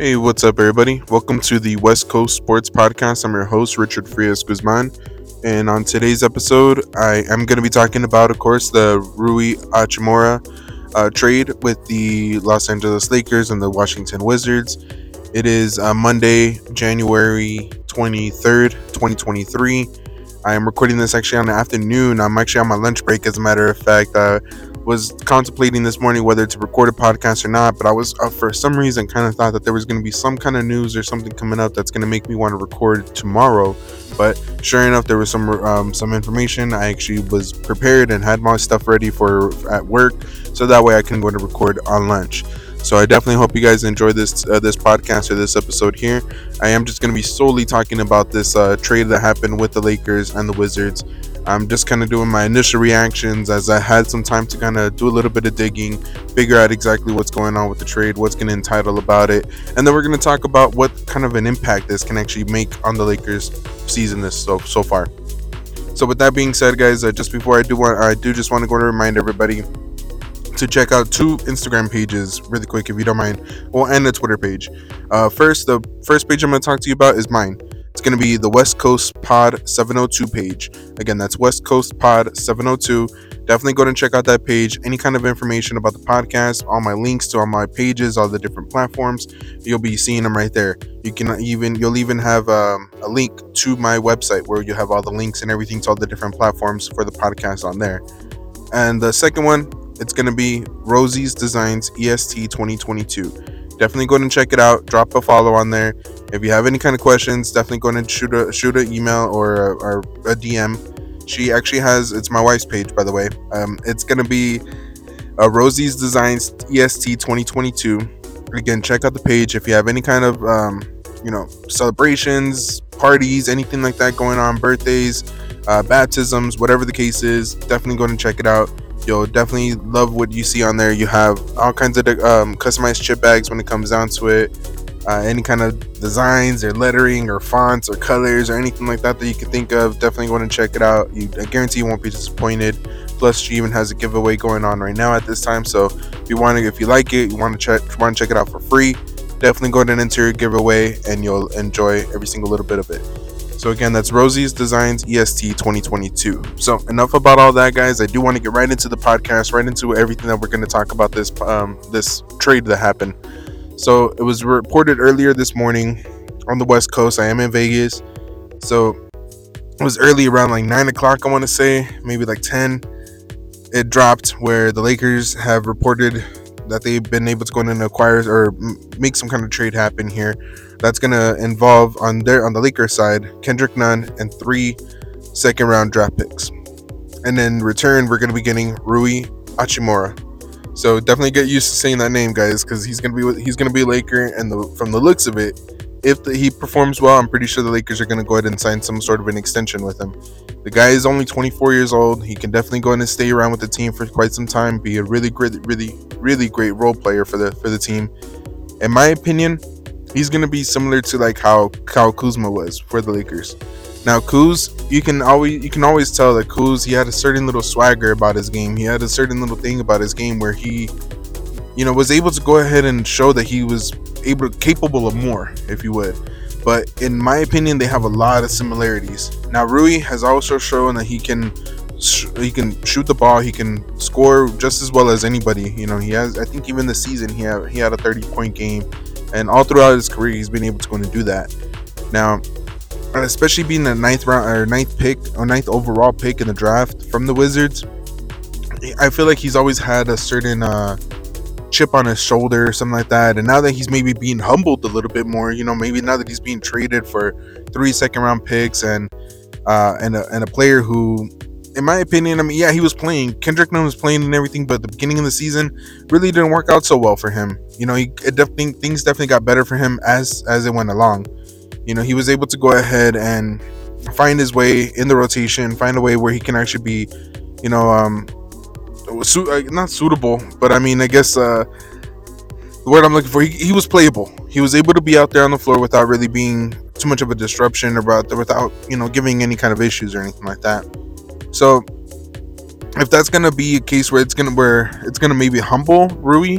Hey, what's up, everybody? Welcome to the West Coast Sports Podcast. I'm your host, Richard Frias Guzman. And on today's episode, I am going to be talking about, of course, the Rui Hachimura uh, trade with the Los Angeles Lakers and the Washington Wizards. It is uh, Monday, January 23rd, 2023. I am recording this actually on the afternoon. I'm actually on my lunch break, as a matter of fact. Uh, was contemplating this morning whether to record a podcast or not, but I was uh, for some reason kind of thought that there was going to be some kind of news or something coming up that's going to make me want to record tomorrow. But sure enough, there was some um, some information. I actually was prepared and had my stuff ready for at work, so that way I can go to record on lunch. So I definitely hope you guys enjoy this uh, this podcast or this episode here. I am just going to be solely talking about this uh, trade that happened with the Lakers and the Wizards. I'm just kind of doing my initial reactions as I had some time to kind of do a little bit of digging, figure out exactly what's going on with the trade, what's going to entitle about it, and then we're going to talk about what kind of an impact this can actually make on the Lakers season this so so far. So with that being said, guys, uh, just before I do want, I do just want to go to remind everybody to check out two Instagram pages really quick, if you don't mind. Well, and a Twitter page. Uh, first, the first page I'm going to talk to you about is mine. It's going to be the West Coast Pod 702 page. Again, that's West Coast Pod 702. Definitely go and check out that page. Any kind of information about the podcast, all my links to all my pages, all the different platforms, you'll be seeing them right there. You can even you'll even have um, a link to my website where you have all the links and everything to all the different platforms for the podcast on there. And the second one, it's going to be Rosie's Designs EST 2022 definitely go and check it out. Drop a follow on there. If you have any kind of questions, definitely go and shoot a shoot an email or a, or a DM. She actually has it's my wife's page by the way. Um, it's gonna be uh, Rosie's Designs EST 2022. Again, check out the page if you have any kind of um, you know celebrations, parties, anything like that going on, birthdays, uh, baptisms, whatever the case is. Definitely go and check it out you'll definitely love what you see on there. You have all kinds of um, customized chip bags when it comes down to it. Uh, any kind of designs or lettering or fonts or colors or anything like that that you can think of, definitely go and check it out. You, I guarantee you won't be disappointed. Plus, she even has a giveaway going on right now at this time. So if you want to, if you like it, you want to check, want to check it out for free, definitely go and enter your giveaway, and you'll enjoy every single little bit of it. So again, that's Rosie's Designs EST 2022. So enough about all that, guys. I do want to get right into the podcast, right into everything that we're going to talk about this um, this trade that happened. So it was reported earlier this morning on the West Coast. I am in Vegas, so it was early around like nine o'clock. I want to say maybe like ten. It dropped where the Lakers have reported that they've been able to go in and acquire or make some kind of trade happen here that's going to involve on their on the Lakers side Kendrick Nunn and three second round draft picks. And then return, we're going to be getting Rui Hachimura. So definitely get used to saying that name, guys, because he's gonna be he's gonna be Laker, and the, from the looks of it, if the, he performs well, I'm pretty sure the Lakers are gonna go ahead and sign some sort of an extension with him. The guy is only 24 years old. He can definitely go in and stay around with the team for quite some time. Be a really great, really, really great role player for the for the team. In my opinion, he's gonna be similar to like how Kyle Kuzma was for the Lakers. Now Kuz, you can always you can always tell that Kuz he had a certain little swagger about his game. He had a certain little thing about his game where he, you know, was able to go ahead and show that he was able capable of more, if you would. But in my opinion, they have a lot of similarities. Now Rui has also shown that he can he can shoot the ball. He can score just as well as anybody. You know, he has. I think even this season he had he had a 30 point game and all throughout his career he's been able to go and do that. Now, especially being the ninth round or ninth pick or ninth overall pick in the draft from the Wizards, I feel like he's always had a certain uh, chip on his shoulder or something like that. And now that he's maybe being humbled a little bit more, you know, maybe now that he's being traded for three second round picks and uh, and a, and a player who in my opinion, I mean, yeah, he was playing. Kendrick Nunn was playing and everything, but the beginning of the season really didn't work out so well for him. You know, he definitely things definitely got better for him as as it went along. You know, he was able to go ahead and find his way in the rotation, find a way where he can actually be, you know, um, su- uh, not suitable, but I mean, I guess uh, the word I'm looking for, he, he was playable. He was able to be out there on the floor without really being too much of a disruption, or about without you know giving any kind of issues or anything like that. So if that's gonna be a case where it's gonna where it's gonna maybe humble Rui,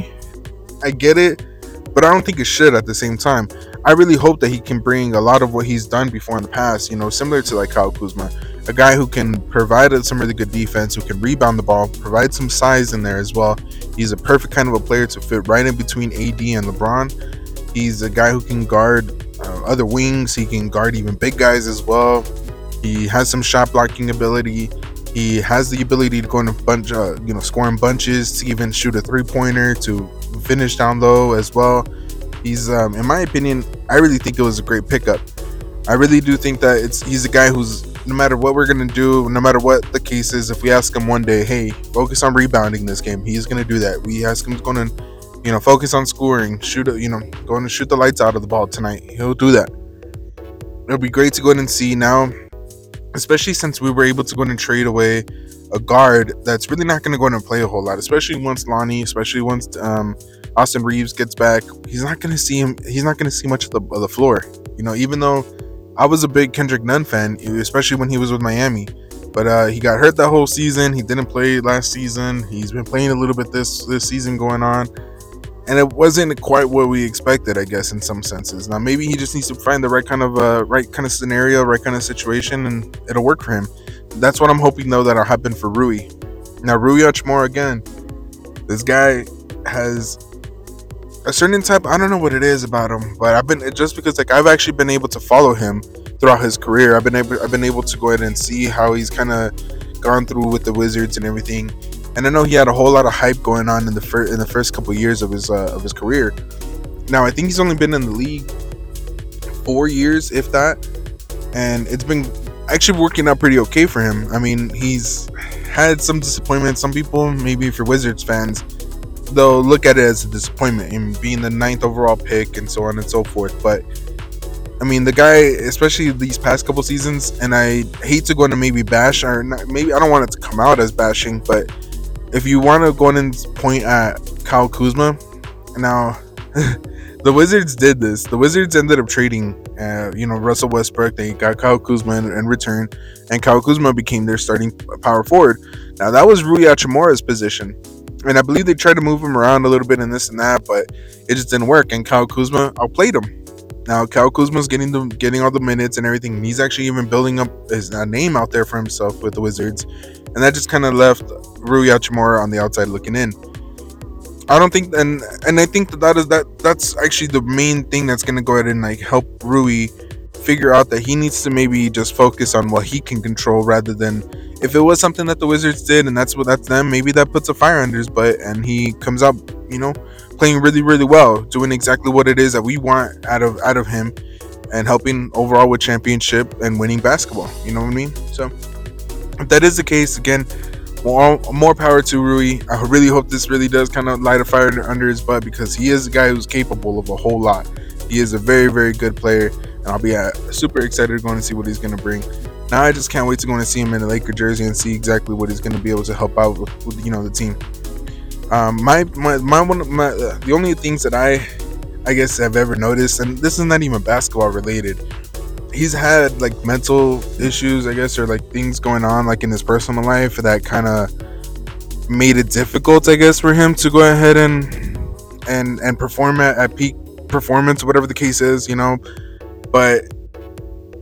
I get it. But I don't think it should at the same time. I really hope that he can bring a lot of what he's done before in the past, you know, similar to like Kyle Kuzma, a guy who can provide some really good defense, who can rebound the ball, provide some size in there as well. He's a perfect kind of a player to fit right in between AD and LeBron. He's a guy who can guard uh, other wings, he can guard even big guys as well. He has some shot blocking ability. He has the ability to go in a bunch, uh, you know, scoring bunches, to even shoot a three pointer, to finish down low as well. He's, um, in my opinion, I really think it was a great pickup. I really do think that it's he's a guy who's no matter what we're gonna do, no matter what the case is, if we ask him one day, hey, focus on rebounding this game, he's gonna do that. We ask him to you know focus on scoring, shoot, you know, going to shoot the lights out of the ball tonight. He'll do that. It'll be great to go in and see now especially since we were able to go and trade away a guard that's really not going to go in and play a whole lot, especially once Lonnie, especially once um, Austin Reaves gets back. He's not going to see him. He's not going to see much of the, of the floor. You know, even though I was a big Kendrick Nunn fan, especially when he was with Miami. But uh, he got hurt that whole season. He didn't play last season. He's been playing a little bit this this season going on and it wasn't quite what we expected, I guess, in some senses. Now maybe he just needs to find the right kind of uh, right kind of scenario, right kind of situation, and it'll work for him. That's what I'm hoping though that'll happen for Rui. Now Rui Hachimura again, this guy has a certain type. I don't know what it is about him, but I've been just because like I've actually been able to follow him throughout his career. I've been able I've been able to go ahead and see how he's kind of gone through with the Wizards and everything and I know he had a whole lot of hype going on in the first in the first couple of years of his uh, of his career. Now I think he's only been in the league four years, if that, and it's been actually working out pretty okay for him. I mean, he's had some disappointment. Some people, maybe if you're Wizards fans, they'll look at it as a disappointment in being the ninth overall pick and so on and so forth. But I mean, the guy, especially these past couple seasons, and I hate to go into maybe bash or not, maybe I don't want it to come out as bashing, but if you want to go in and point at Kyle Kuzma, now the Wizards did this. The Wizards ended up trading, uh, you know, Russell Westbrook. They got Kyle Kuzma in, in, return, and Kyle Kuzma became their starting power forward. Now that was Rui Hachimura's position, and I believe they tried to move him around a little bit and this and that, but it just didn't work. And Kyle Kuzma outplayed him. Now Kyle Kuzma's getting the getting all the minutes and everything. And he's actually even building up his uh, name out there for himself with the Wizards, and that just kind of left Rui Hachimura on the outside looking in. I don't think, and and I think that that is that that's actually the main thing that's gonna go ahead and like help Rui figure out that he needs to maybe just focus on what he can control rather than if it was something that the Wizards did and that's what that's them, maybe that puts a fire under his butt and he comes up, you know, playing really really well, doing exactly what it is that we want out of out of him and helping overall with championship and winning basketball. You know what I mean? So if that is the case, again, more, more power to Rui. I really hope this really does kind of light a fire under his butt because he is a guy who's capable of a whole lot. He is a very, very good player, and I'll be uh, super excited going to see what he's going to bring. Now I just can't wait to go and see him in a Laker jersey and see exactly what he's going to be able to help out with, with you know the team. Um, my my my one my uh, the only things that I I guess I've ever noticed, and this is not even basketball related, he's had like mental issues, I guess, or like things going on like in his personal life that kind of made it difficult, I guess, for him to go ahead and and and perform at, at peak performance, whatever the case is, you know. But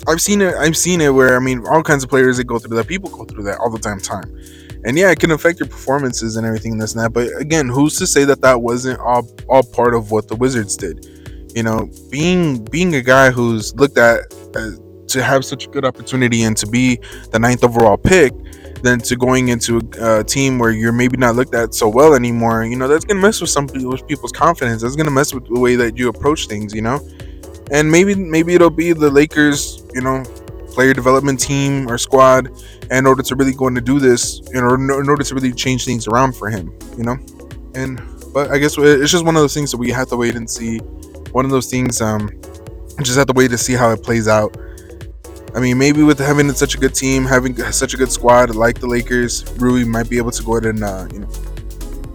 I've seen it. I've seen it where I mean, all kinds of players that go through that. People go through that all the time. Time, and yeah, it can affect your performances and everything and this and that. But again, who's to say that that wasn't all all part of what the Wizards did? You know, being being a guy who's looked at to have such a good opportunity and to be the ninth overall pick than to going into a, a, team where you're maybe not looked at so well anymore. You know, that's gonna mess with some people's confidence. That's gonna mess with the way that you approach things. You know, and maybe maybe it'll be the Lakers. You know, player development team or squad in order to really go in to do this. You know, in order to really change things around for him. You know, and but I guess it's just one of those things that we have to wait and see. One of those things. Um, just have to wait to see how it plays out. I mean, maybe with having such a good team, having such a good squad like the Lakers, Rui might be able to go ahead and uh, you know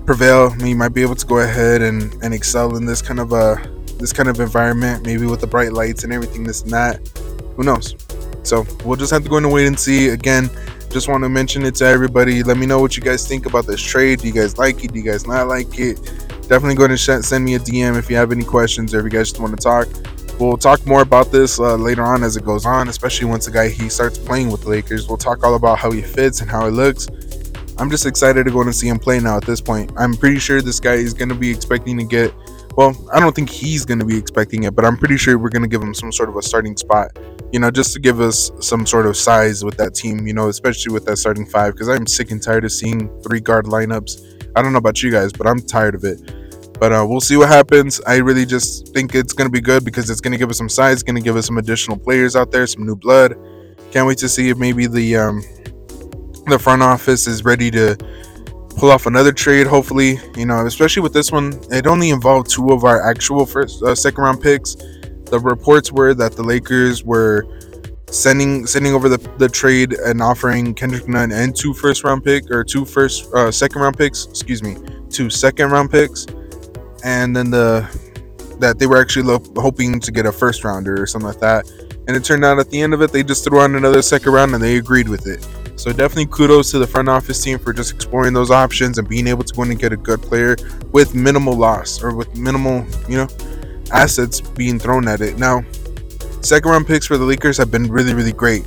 prevail. He might be able to go ahead and, and excel in this kind of a uh, this kind of environment. Maybe with the bright lights and everything, this and that. Who knows? So we'll just have to go in and wait and see. Again, just want to mention it to everybody. Let me know what you guys think about this trade. Do you guys like it? Do you guys not like it? definitely go and send me a DM if you have any questions or if you guys just want to talk. We'll talk more about this uh, later on as it goes on, especially once the guy he starts playing with the Lakers. We'll talk all about how he fits and how he looks. I'm just excited to go and see him play now at this point. I'm pretty sure this guy is going to be expecting to get well, I don't think he's going to be expecting it, but I'm pretty sure we're going to give him some sort of a starting spot, you know, just to give us some sort of size with that team, you know, especially with that starting five, because I'm sick and tired of seeing three guard lineups. I don't know about you guys, but I'm tired of it. But uh, we'll see what happens. I really just think it's going to be good because it's going to give us some size, going to give us some additional players out there, some new blood. Can't wait to see if maybe the um, the front office is ready to pull off another trade. Hopefully, you know, especially with this one, it only involved two of our actual first uh, second round picks. The reports were that the Lakers were sending sending over the, the trade and offering Kendrick Nunn and two first round pick or two first uh, second round picks. Excuse me, two second round picks, and then the that they were actually lo- hoping to get a first rounder or something like that. And it turned out at the end of it, they just threw on another second round and they agreed with it. So definitely kudos to the front office team for just exploring those options and being able to go in and get a good player with minimal loss or with minimal, you know, assets being thrown at it. Now, second round picks for the Lakers have been really, really great.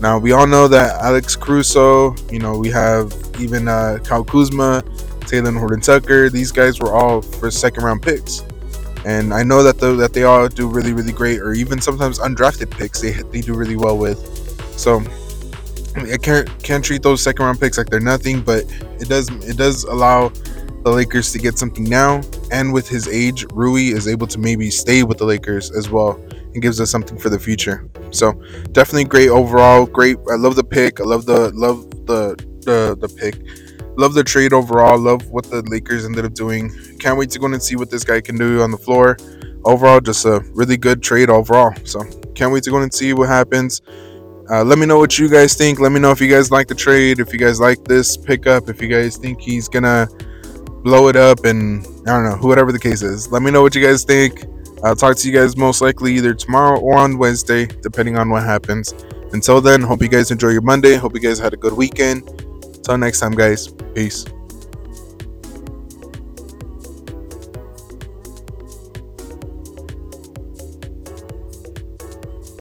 Now we all know that Alex Caruso, you know, we have even uh, Kyle Kuzma, Talen Horton Tucker. These guys were all for second round picks, and I know that the, that they all do really, really great, or even sometimes undrafted picks they they do really well with. So I can't can't treat those second round picks like they're nothing, but it does it does allow the Lakers to get something now. And with his age, Rui is able to maybe stay with the Lakers as well and gives us something for the future. So definitely great overall. Great. I love the pick. I love the love the the the pick. Love the trade overall. Love what the Lakers ended up doing. Can't wait to go and see what this guy can do on the floor. Overall, just a really good trade overall. So can't wait to go and see what happens. Uh, let me know what you guys think. Let me know if you guys like the trade, if you guys like this pickup, if you guys think he's gonna blow it up, and I don't know, whatever the case is. Let me know what you guys think. I'll talk to you guys most likely either tomorrow or on Wednesday, depending on what happens. Until then, hope you guys enjoy your Monday. Hope you guys had a good weekend. Until next time, guys. Peace.